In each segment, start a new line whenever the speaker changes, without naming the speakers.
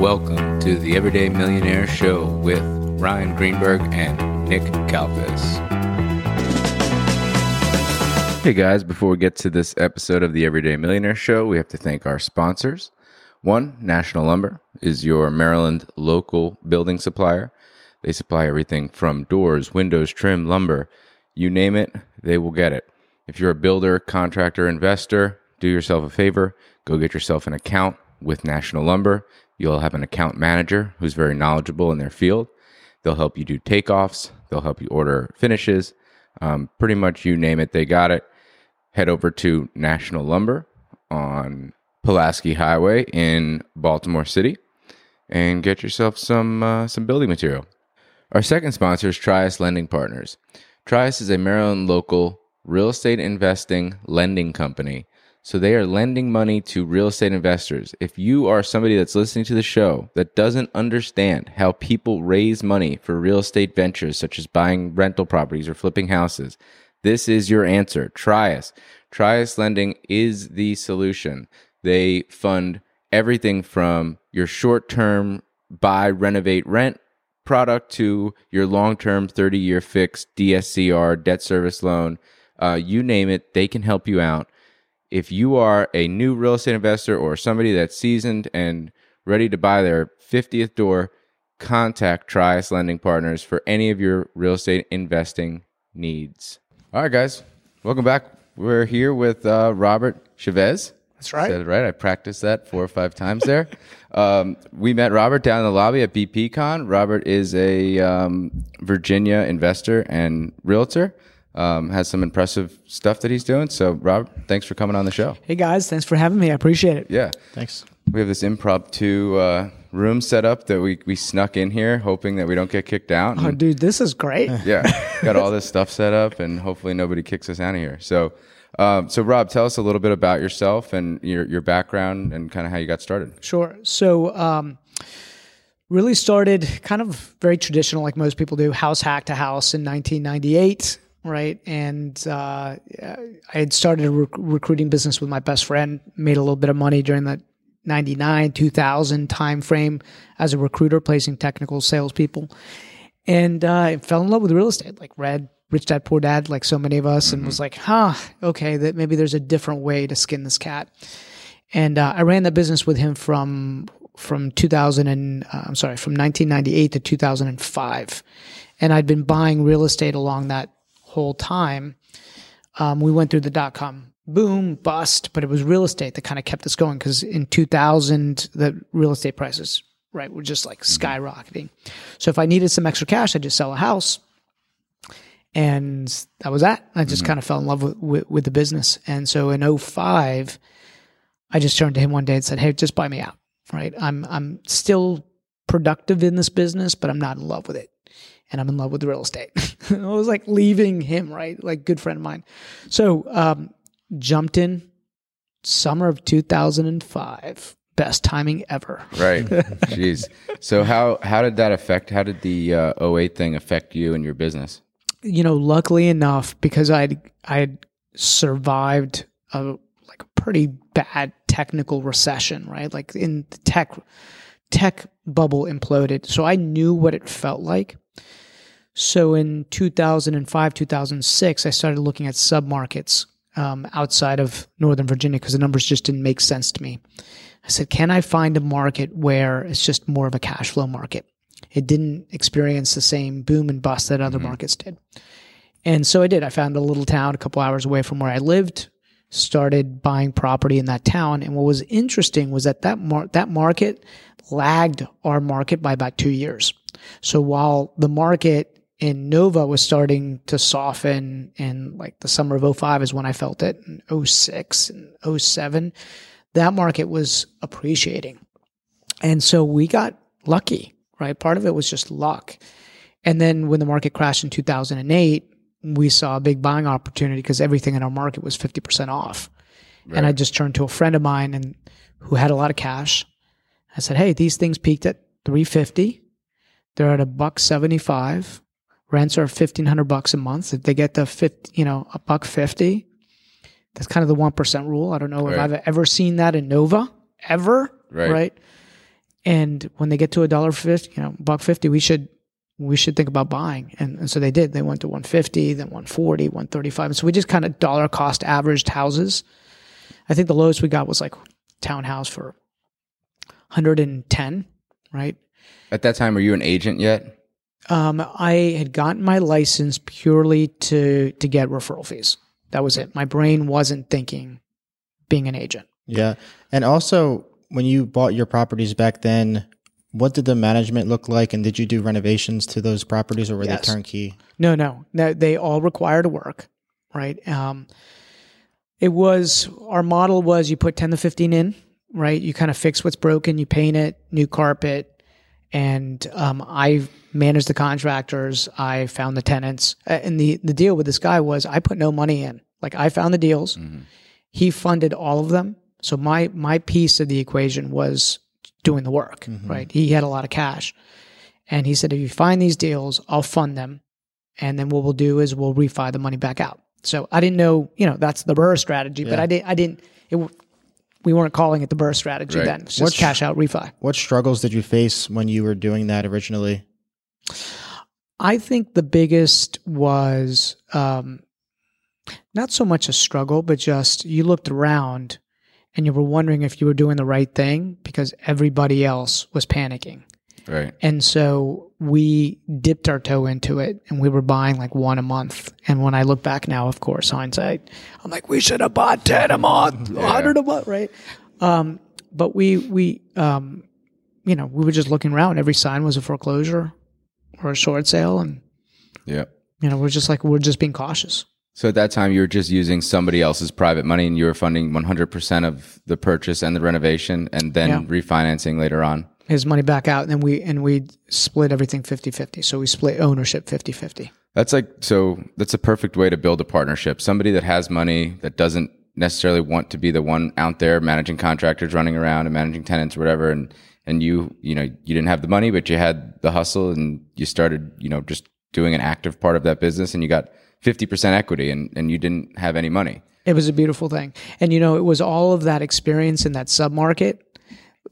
Welcome to the Everyday Millionaire Show with Ryan Greenberg and Nick Kalfas. Hey guys, before we get to this episode of the Everyday Millionaire Show, we have to thank our sponsors. One, National Lumber is your Maryland local building supplier. They supply everything from doors, windows, trim, lumber, you name it, they will get it. If you're a builder, contractor, investor, do yourself a favor, go get yourself an account with National Lumber. You'll have an account manager who's very knowledgeable in their field. They'll help you do takeoffs, they'll help you order finishes, um, pretty much you name it, they got it. Head over to National Lumber on Pulaski Highway in Baltimore City and get yourself some uh, some building material. Our second sponsor is Trius Lending Partners. Trius is a Maryland local real estate investing lending company. So they are lending money to real estate investors. If you are somebody that's listening to the show that doesn't understand how people raise money for real estate ventures such as buying rental properties or flipping houses, this is your answer. Trius. Trius Lending is the solution. They fund everything from your short term buy, renovate, rent product to your long term 30 year fixed DSCR, debt service loan. Uh, you name it, they can help you out. If you are a new real estate investor or somebody that's seasoned and ready to buy their 50th door, contact Trius Lending Partners for any of your real estate investing needs. All right, guys, welcome back. We're here with uh, Robert Chevez.
That's right.
Said it right. I practiced that four or five times there. um, we met Robert down in the lobby at BPCon. Robert is a um, Virginia investor and realtor. Um, has some impressive stuff that he's doing. So, Rob, thanks for coming on the show.
Hey guys, thanks for having me. I appreciate it.
Yeah,
Thanks.
we have this impromptu uh, room set up that we we snuck in here, hoping that we don't get kicked out.
Oh, dude, this is great.
yeah, got all this stuff set up, and hopefully nobody kicks us out of here. So, um, so Rob, tell us a little bit about yourself and your your background and kind of how you got started.
Sure. So, um, really started kind of very traditional, like most people do, house hack to house in 1998, right? And uh, I had started a rec- recruiting business with my best friend, made a little bit of money during the 99, 2000 time frame as a recruiter, placing technical salespeople. And uh, I fell in love with real estate, like read Rich Dad Poor Dad, like so many of us, and was like, huh, okay, that maybe there's a different way to skin this cat. And uh, I ran the business with him from from 2000 and uh, I'm sorry, from 1998 to 2005, and I'd been buying real estate along that whole time. Um, we went through the dot com boom bust, but it was real estate that kind of kept us going because in 2000 the real estate prices right were just like skyrocketing. So if I needed some extra cash, I'd just sell a house. And that was that. I just kind of fell in love with, with, with the business. And so in 05, I just turned to him one day and said, Hey, just buy me out. Right. I'm, I'm still productive in this business, but I'm not in love with it. And I'm in love with real estate. I was like leaving him, right? Like good friend of mine. So, um, jumped in summer of 2005. Best timing ever.
Right. Jeez. So how how did that affect? How did the uh, 08 thing affect you and your business?
you know, luckily enough, because I'd I'd survived a like a pretty bad technical recession, right? Like in the tech tech bubble imploded. So I knew what it felt like. So in 2005, 2006, I started looking at submarkets um, outside of Northern Virginia because the numbers just didn't make sense to me. I said, can I find a market where it's just more of a cash flow market? It didn't experience the same boom and bust that other markets did. And so I did. I found a little town a couple hours away from where I lived, started buying property in that town. And what was interesting was that that, mar- that market lagged our market by about two years. So while the market in Nova was starting to soften in like the summer of 05 is when I felt it, in 06 and 07, that market was appreciating. And so we got lucky, right? Part of it was just luck. And then when the market crashed in 2008, we saw a big buying opportunity because everything in our market was 50% off. And I just turned to a friend of mine and who had a lot of cash. I said, "Hey, these things peaked at 350. They're at a buck 75. Rents are 1500 bucks a month. If they get to 50, you know, a buck 50, that's kind of the 1% rule. I don't know if I've ever seen that in Nova ever,
Right.
right? and when they get to a dollar fifty, you know, buck fifty, we should we should think about buying. And, and so they did. They went to 150, then 140, 135. And so we just kind of dollar cost averaged houses. I think the lowest we got was like townhouse for 110, right?
At that time, were you an agent yet?
Um, I had gotten my license purely to to get referral fees. That was it. My brain wasn't thinking being an agent.
Yeah. And also, when you bought your properties back then, what did the management look like? And did you do renovations to those properties or were
Yes.
they turnkey?
No, no, no. They all required work, right? Um, it was our model was you put ten to fifteen in, right? You kind of fix what's broken, you paint it, new carpet, and um, I managed the contractors. I found the tenants, Uh, and the the deal with this guy was I put no money in. Like I found the deals, he funded all of them. So my my piece of the equation was doing the work, right? He had a lot of cash. And he said, if you find these deals, I'll fund them. And then what we'll do is we'll refi the money back out. So I didn't know, you know, that's the BRRRR strategy, but I didn't, I didn't, it, we weren't calling it the BRRRR strategy
Right.
then. It's just
What's-
cash out refi.
What struggles did you face when you were doing that originally?
I think the biggest was um, not so much a struggle, but just you looked around and you were wondering if you were doing the right thing because everybody else was panicking.
Right.
And so we dipped our toe into it and we were buying like one a month. And when I look back now, of course, hindsight, I'm like, we should have bought 10 a month, 100 a month, right? Um, but we, we, um, you know, we were just looking around. Every sign was a foreclosure or a short sale. And,
Yeah.
you know, we're just like, we're just being cautious.
So at that time, you were just using somebody else's private money, and you were funding 100% of the purchase and the renovation, and then
Yeah.
refinancing later on.
His money back out. And then we, and we split everything 50 50. So we split ownership 50 50.
That's like so. That's a perfect way to build a partnership. Somebody that has money that doesn't necessarily want to be the one out there managing contractors, running around and managing tenants, or whatever. And and you, you know, you didn't have the money, but you had the hustle, and you started, you know, just doing an active part of that business, and you got fifty percent equity, and and you didn't have any money.
It was a beautiful thing. And, you know, it was all of that experience in that submarket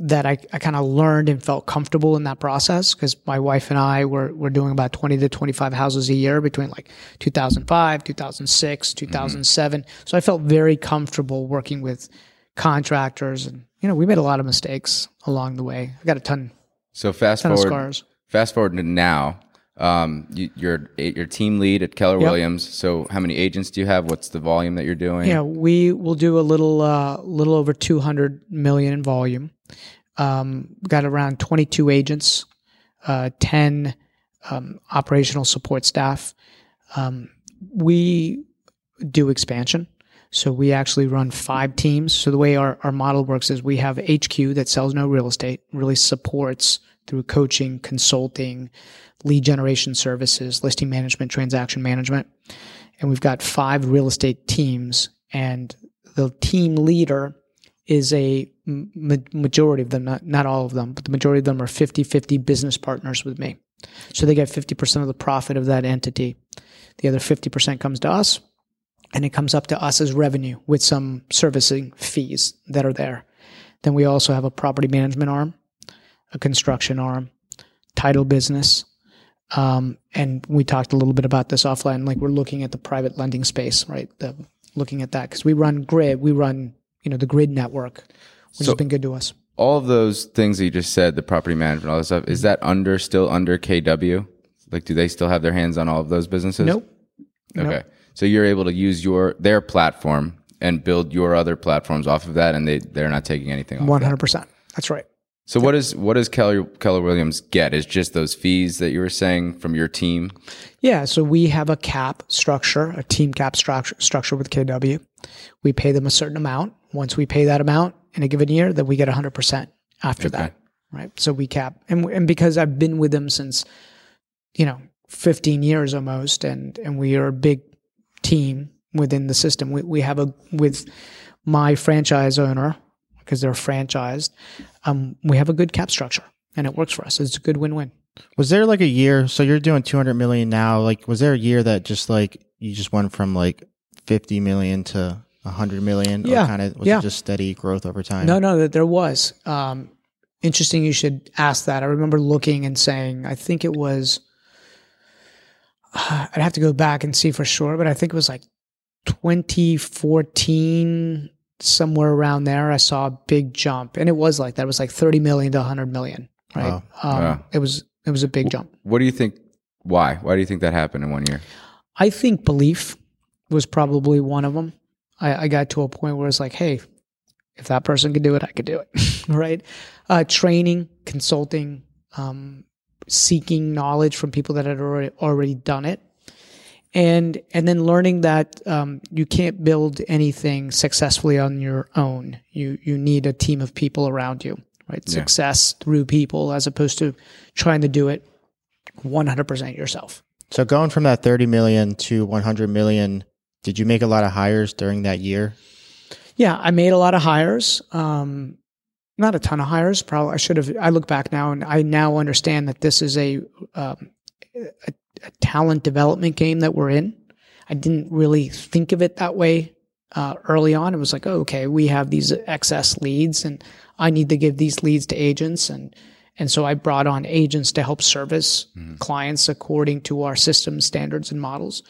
that I, I kind of learned and felt comfortable in that process because my wife and I were, were doing about 20 to 25 houses a year between like 2005, 2006, mm-hmm. 2007. So I felt very comfortable working with contractors. And, you know, we made a lot of mistakes along the way. I got a ton,
So fast
ton of
forward, fast forward to now. Um, you, you're you're team lead at Keller
Yep.
Williams. So how many agents do you have? What's the volume that you're doing?
Yeah, we will do a little, uh, little over 200 million in volume. Um, got around 22 agents, uh, 10 um, operational support staff. Um, we do expansion. So we actually run five teams. So the way our, our model works is we have HQ that sells no real estate, really supports through coaching, consulting, lead generation services, listing management, transaction management. And we've got five real estate teams, and the team leader is a majority of them, not, not all of them, but the majority of them are 50 50 business partners with me. So they get 50% of the profit of that entity. The other 50% comes to us, and it comes up to us as revenue with some servicing fees that are there. Then we also have a property management arm, a construction arm, title business. Um, and we talked a little bit about this offline. Like we're looking at the private lending space, right? The, looking at that because we run grid, we run you know the grid network, which
So-
has been good to us.
all of those things that you just said, the property management, all that stuff, is that under still under KW? Like, do they still have their hands on all of those businesses?
Nope.
Okay,
Nope.
So you're able to use your their platform and build your other platforms off of that, and they they're not taking anything off.
One hundred percent. That's right.
So what is what does Keller Keller Williams get? Is just those fees that you were saying from your team?
Yeah, so we have a cap structure, a team cap structure structure with KW. We pay them a certain amount. Once we pay that amount in a given year, then we get 100% after that, right? So we cap. And and because I've been with them since you know, 15 years almost and and we are a big team within the system. We we have a with my franchise owner because they're franchised. Um, we have a good cap structure and it works for us. It's a good win-win.
Was there like a year? So you're doing 200 million now. Like, was there a year that just like you just went from like 50 million to 100 million?
Yeah,
Or kind of was
yeah.
it just steady growth over time?
No, no, that there was. Um, interesting you should ask that. I remember looking and saying, I think it was, I'd have to go back and see for sure, but I think it was like 2014, somewhere around there. I saw a big jump, and it was like that. It was like 30 million to 100 million, right?
Wow.
Um,
Wow.
It was it was a big jump.
What do you think? Why? Why do you think that happened in one year?
I think belief was probably one of them. I, I got to a point where it's like, hey, if that person could do it, I could do it, right? Uh, training, consulting, um, seeking knowledge from people that had already already done it, and and then learning that um, you can't build anything successfully on your own. You you need a team of people around you, right?
Yeah.
Success through people as opposed to trying to do it 100% yourself.
So going from that 30 million to 100 million, did you make a lot of hires during that year?
Yeah, I made a lot of hires. Um, not a ton of hires. Probably I should have. I look back now and I now understand that this is a, um, a a talent development game that we're in. I didn't really think of it that way uh, early on. It was like, oh, okay, we have these excess leads, and I need to give these leads to agents, and and so I brought on agents to help service clients according to our system standards and models.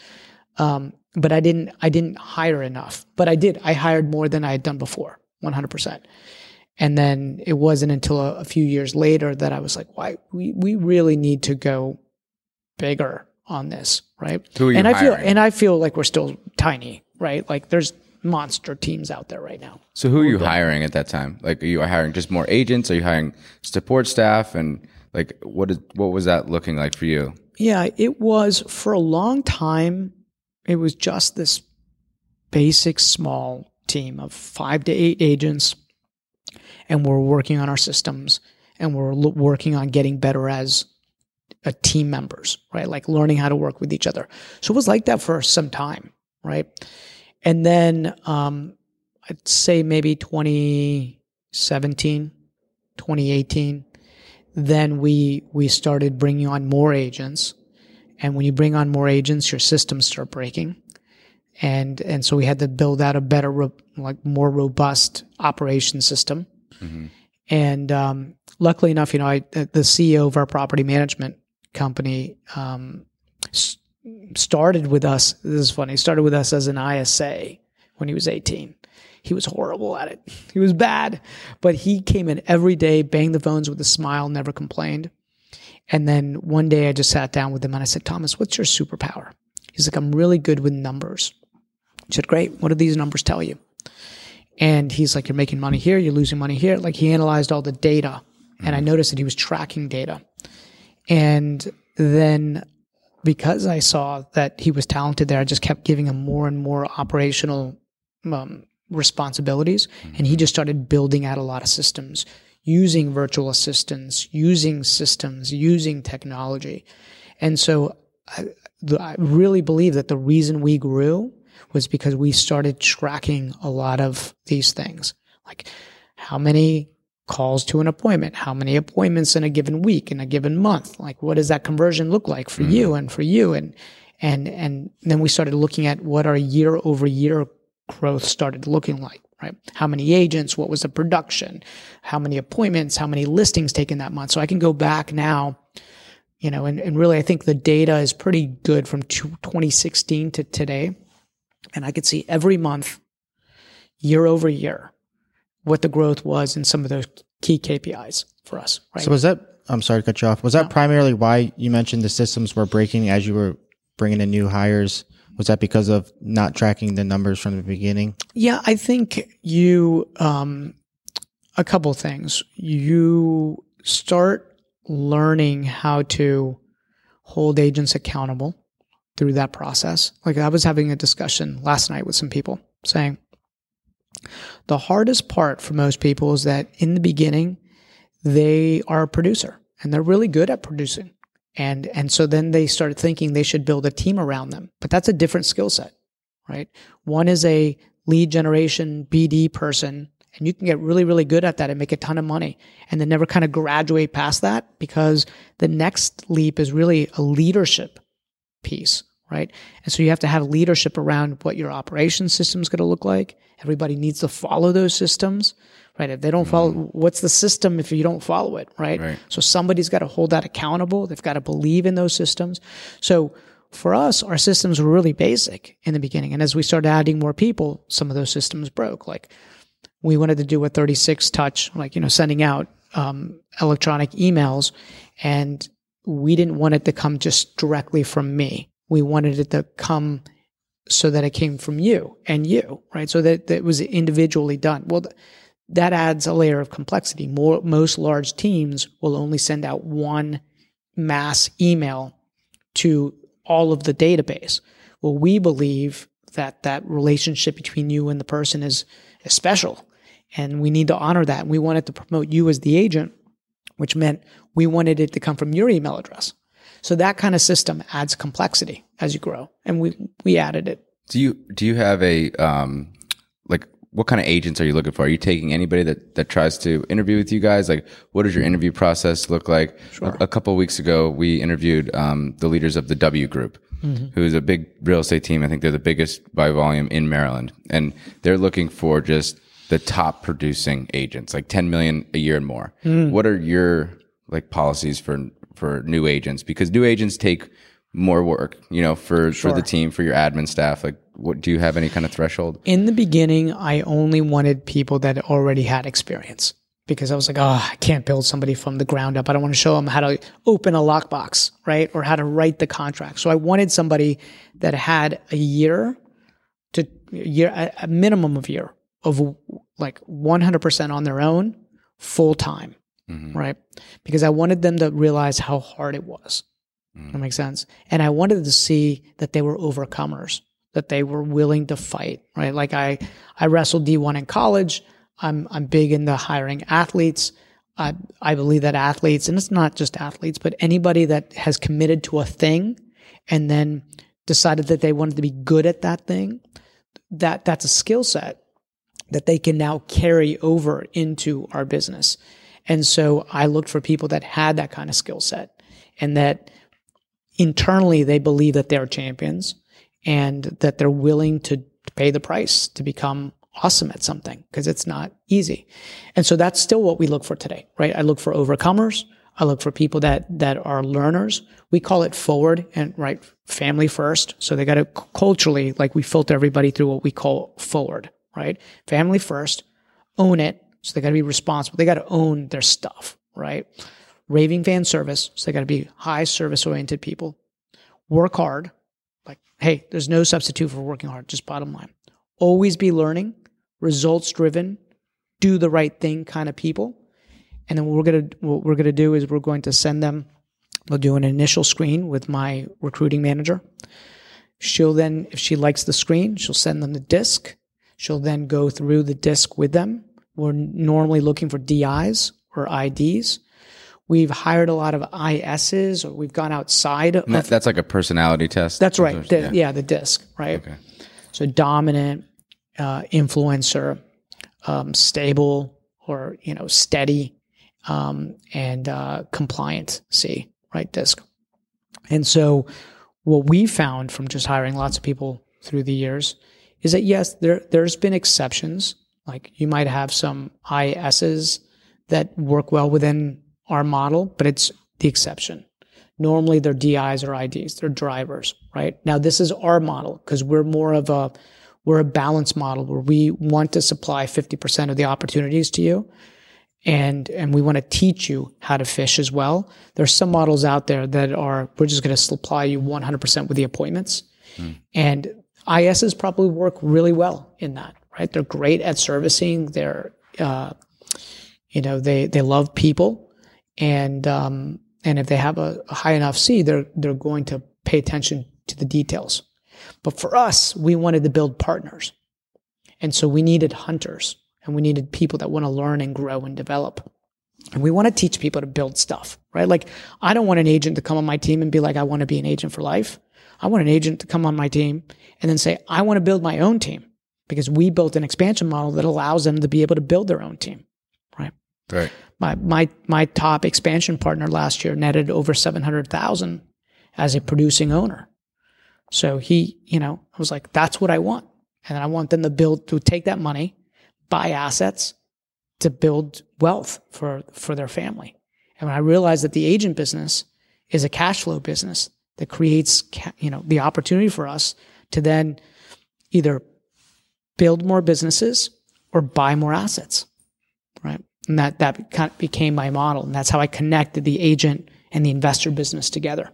Um, but I didn't I didn't hire enough. But I did. I hired more than I had done before, one hundred percent. And then it wasn't until a, a few years later that I was like, why we we really need to go bigger on this, right?
Who are you
and I feel and I feel like we're still tiny, right? Like there's monster teams out there right now.
So who are you hiring at that time? Like, are you hiring just more agents? Are you hiring support staff? And like, what is what was that looking like for you?
Yeah, it was for a long time. It was just this basic small team of five to eight agents, and we're working on our systems and we're working on getting better as a team members, right? Like learning how to work with each other. So it was like that for some time, right? And then um, I'd say maybe 2017, 2018 then we we started bringing on more agents and when you bring on more agents your systems start breaking and and so we had to build out a better like more robust operation system and um, luckily enough you know I, the ceo of our property management company um, s- started with us this is funny started with us as an isa when he was 18 he was horrible at it. He was bad, but he came in every day, banged the phones with a smile, never complained. And then one day I just sat down with him and I said, Thomas, what's your superpower? He's like, I'm really good with numbers. I said, Great. What do these numbers tell you? And he's like, You're making money here, you're losing money here. Like he analyzed all the data and I noticed that he was tracking data. And then because I saw that he was talented there, I just kept giving him more and more operational um, responsibilities. And he just started building out a lot of systems, using virtual assistants, using systems, using technology. And so I, the, I really believe that the reason we grew was because we started tracking a lot of these things, like how many calls to an appointment, how many appointments in a given week, in a given month, like what does that conversion look like for mm-hmm. you and for you, and and and then we started looking at what our year over year growth started looking like, right? How many agents, what was the production, how many appointments, how many listings taken that month. So I can go back now, you know, and, and really I think the data is pretty good from 2016 to today. And I could see every month, year over year, what the growth was in some of those key KPIs for us, right?
So was that? I'm sorry to cut you off. Was that primarily why you mentioned the systems were breaking as you were bringing in new hires? Was that because of not tracking the numbers from the beginning?
Yeah, I think you um, a couple things. You start learning how to hold agents accountable through that process. Like I was having a discussion last night with some people saying the hardest part for most people is that in the beginning they are a producer and they're really good at producing. And and so then they start thinking they should build a team around them. But that's a different skill set, right? One is a lead generation BD person and you can get really really good at that and make a ton of money and then never kind of graduate past that because the next leap is really a leadership piece, right? And so you have to have leadership around what your operation system is going to look like. Everybody needs to follow those systems, right? If they don't follow, what's the system if you don't follow it, right?
Right.
So somebody's got to hold that accountable. They've got to believe in those systems. So for us, our systems were really basic in the beginning. And as we started adding more people, some of those systems broke. Like we wanted to do a 36 touch, like, you know, sending out um, electronic emails. And we didn't want it to come just directly from me. We wanted it to come so that it came from you and you, right? So that, that was individually done. Well, th- that adds a layer of complexity. More, most large teams will only send out one mass email to all of the database. Well, we believe that that relationship between you and the person is, is special and we need to honor that. And we wanted to promote you as the agent, which meant we wanted it to come from your email address. So that kind of system adds complexity as you grow. And we, we added it.
Do you do you have a um like what kind of agents are you looking for? Are you taking anybody that that tries to interview with you guys? Like, what does your interview process look like? A, a couple of weeks ago, we interviewed um, the leaders of the W Group, who is a big real estate team. I think they're the biggest by volume in Maryland, and they're looking for just the top producing agents, like 10 million a year and more. What are your like policies for for new agents? Because new agents take more work, you know, for for the team, for your admin staff. Like, what do you have any kind of threshold?
In the beginning, I only wanted people that already had experience because I was like, oh, I can't build somebody from the ground up. I don't want to show them how to open a lockbox, right? Or how to write the contract. So I wanted somebody that had a year to a year, a a minimum of year of like 100% on their own, full time, Mm-hmm. right? Because I wanted them to realize how hard it was. Mm-hmm. That makes sense. And I wanted to see that they were overcomers, that they were willing to fight, right? Like I, I wrestled D1 in college. I'm, I'm big into hiring athletes. I, I believe that athletes, and it's not just athletes, but anybody that has committed to a thing and then decided that they wanted to be good at that thing, that that's a skill set that they can now carry over into our business. And so I looked for people that had that kind of skill set and that internally they believe that they're champions and that they're willing to pay the price to become awesome at something because it's not easy. And so that's still what we look for today, right? I look for overcomers. I look for people that that are learners. We call it forward and right family first. So they got to culturally like we filter everybody through what we call forward, right? Family first, own it. So they got to be responsible. They got to own their stuff, right? Raving fan service. So they got to be high service oriented people. Work hard. Like, hey, there's no substitute for working hard. Just bottom line. Always be learning, results driven, do the right thing kind of people. And then what we're gonna what we're gonna do is we're going to send them. We'll do an initial screen with my recruiting manager. She'll then, if she likes the screen, she'll send them the disc. She'll then go through the disc with them. We're normally looking for DIs or IDs. We've hired a lot of ISs, or we've gone outside of
that, that's like a personality test.
that's right. The-
Yeah.
yeah. the disc, right?
Okay.
So dominant, uh, influencer, um, stable, or you know, steady, um, and uh, compliant. C, right? Disc. And so, what we found from just hiring lots of people through the years is that yes, there there's been exceptions. Like you might have some ISs that work well within our model, but it's the exception. Normally they're DIs or IDs, they're drivers, right? Now this is our model because we're more of a we're a balanced model where we want to supply 50% of the opportunities to you and and we want to teach you how to fish as well. There's some models out there that are we're just going to supply you 100% with the appointments. Hmm. And ISs probably work really well in that, right? They're great at servicing. They're, uh, you know, they they love people, and um, and if they have a, a high enough C, they're they're going to pay attention to the details. But for us, we wanted to build partners, and so we needed hunters, and we needed people that want to learn and grow and develop. And we want to teach people to build stuff, right? Like, I don't want an agent to come on my team and be like, I want to be an agent for life. I want an agent to come on my team and then say, I want to build my own team because we built an expansion model that allows them to be able to build their own team, right?
Right.
My, my, my top expansion partner last year netted over 700,000 as a producing owner. So he, you know, I was like, that's what I want. And I want them to build, to take that money, buy assets, to build wealth for for their family. And when I realized that the agent business is a cash flow business that creates you know the opportunity for us to then either build more businesses or buy more assets, right? And that that kind of became my model, and that's how I connected the agent and the investor business together.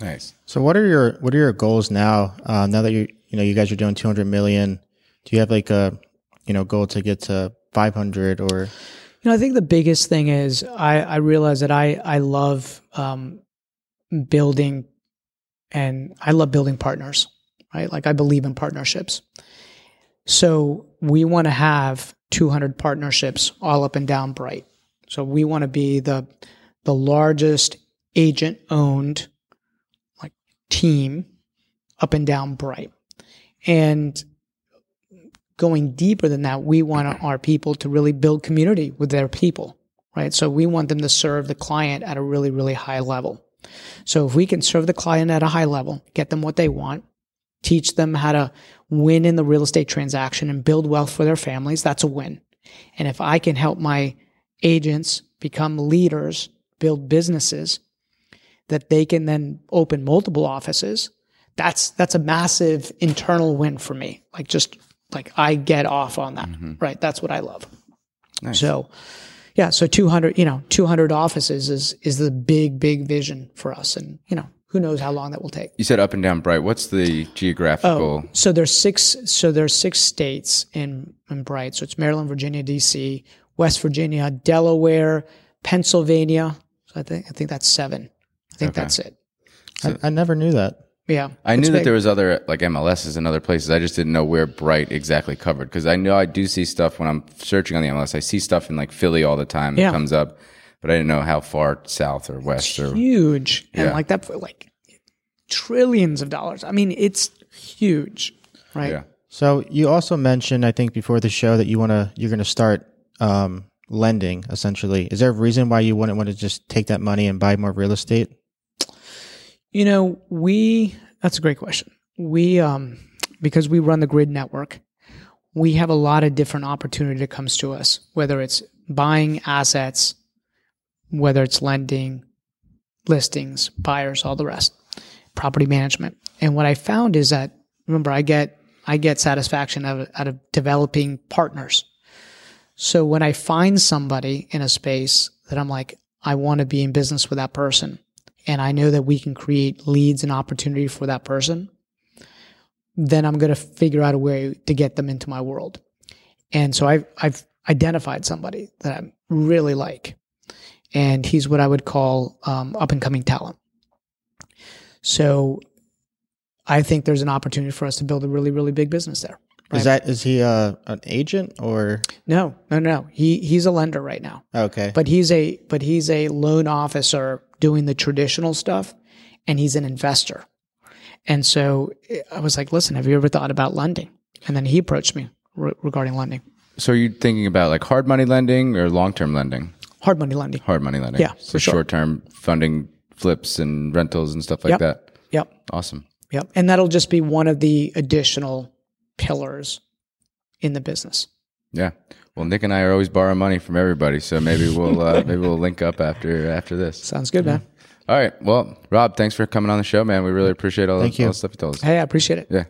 Nice.
So what are your what are your goals now? Uh, now that you you know you guys are doing 200 million, do you have like a you know goal to get to 500 or
You know, I think the biggest thing is I, I realize that I I love um, building, and I love building partners. Right, like I believe in partnerships. So we want to have 200 partnerships all up and down Bright. So we want to be the the largest agent owned like team up and down Bright, and going deeper than that, we want our people to really build community with their people, right? So we want them to serve the client at a really, really high level. So if we can serve the client at a high level, get them what they want, teach them how to win in the real estate transaction and build wealth for their families, that's a win. And if I can help my agents become leaders, build businesses that they can then open multiple offices, that's that's a massive internal win for me. Like just like I get off on that. Mm-hmm. Right? That's what I love.
Nice.
So yeah, so 200, you know, 200 offices is is the big big vision for us and, you know, who knows how long that will take.
You said up and down bright. What's the geographical?
Oh, So there's six. So there's six states in in Bright. So it's Maryland, Virginia, D.C., West Virginia, Delaware, Pennsylvania. So I think I think that's seven. I think
Okay.
that's it.
I, I never knew that.
Yeah,
I knew
It's
that there was other like MLSs in other places. I just didn't know where Bright exactly covered because I know I do see stuff when I'm searching on the MLS. I see stuff in like Philly all the time that
Yeah.
comes up, but I didn't know how far south or west or
huge and like that for like trillions of dollars. I mean, it's huge, right?
yeah.
So you also mentioned, I think, before the show that you want to you're going to start um, lending. Essentially, is there a reason why you wouldn't want to just take that money and buy more real estate?
You know, we that's a great question. We um because we run the grid network, we have a lot of different opportunity that comes to us, whether it's buying assets, whether it's lending, listings, buyers, all the rest, property management. And what I found is that remember I get I get satisfaction out of, out of developing partners. So when I find somebody in a space that I'm like, I want to be in business with that person, and I know that we can create leads and opportunity for that person, then I'm going to figure out a way to get them into my world. And so I've, I've identified somebody that I really like, and he's what I would call um, up and coming talent. So I think there's an opportunity for us to build a really, really big business there.
Is that is he uh, an agent or
No, no, no. He he's a lender right now.
okay?
but he's a but he's a loan officer doing the traditional stuff and he's an investor and so i was like listen have you ever thought about lending and then he approached me re- regarding lending
So are you thinking about like hard money lending or long term lending?
Hard money lending
Hard money lending.
Yeah,
So
for sure.
short term funding flips and rentals and stuff like
Yep.
that.
yep
Awesome.
yep and that'll just be one of the additional pillars in the business
Yeah. Well, Nick and I are always borrowing money from everybody, so maybe we'll uh, maybe we'll link up after after this.
sounds good man
All right. Well, Rob, thanks for coming on the show, man. We really appreciate all,
Thank
the,
you.
all the stuff you told us.
hey i appreciate it
Yeah.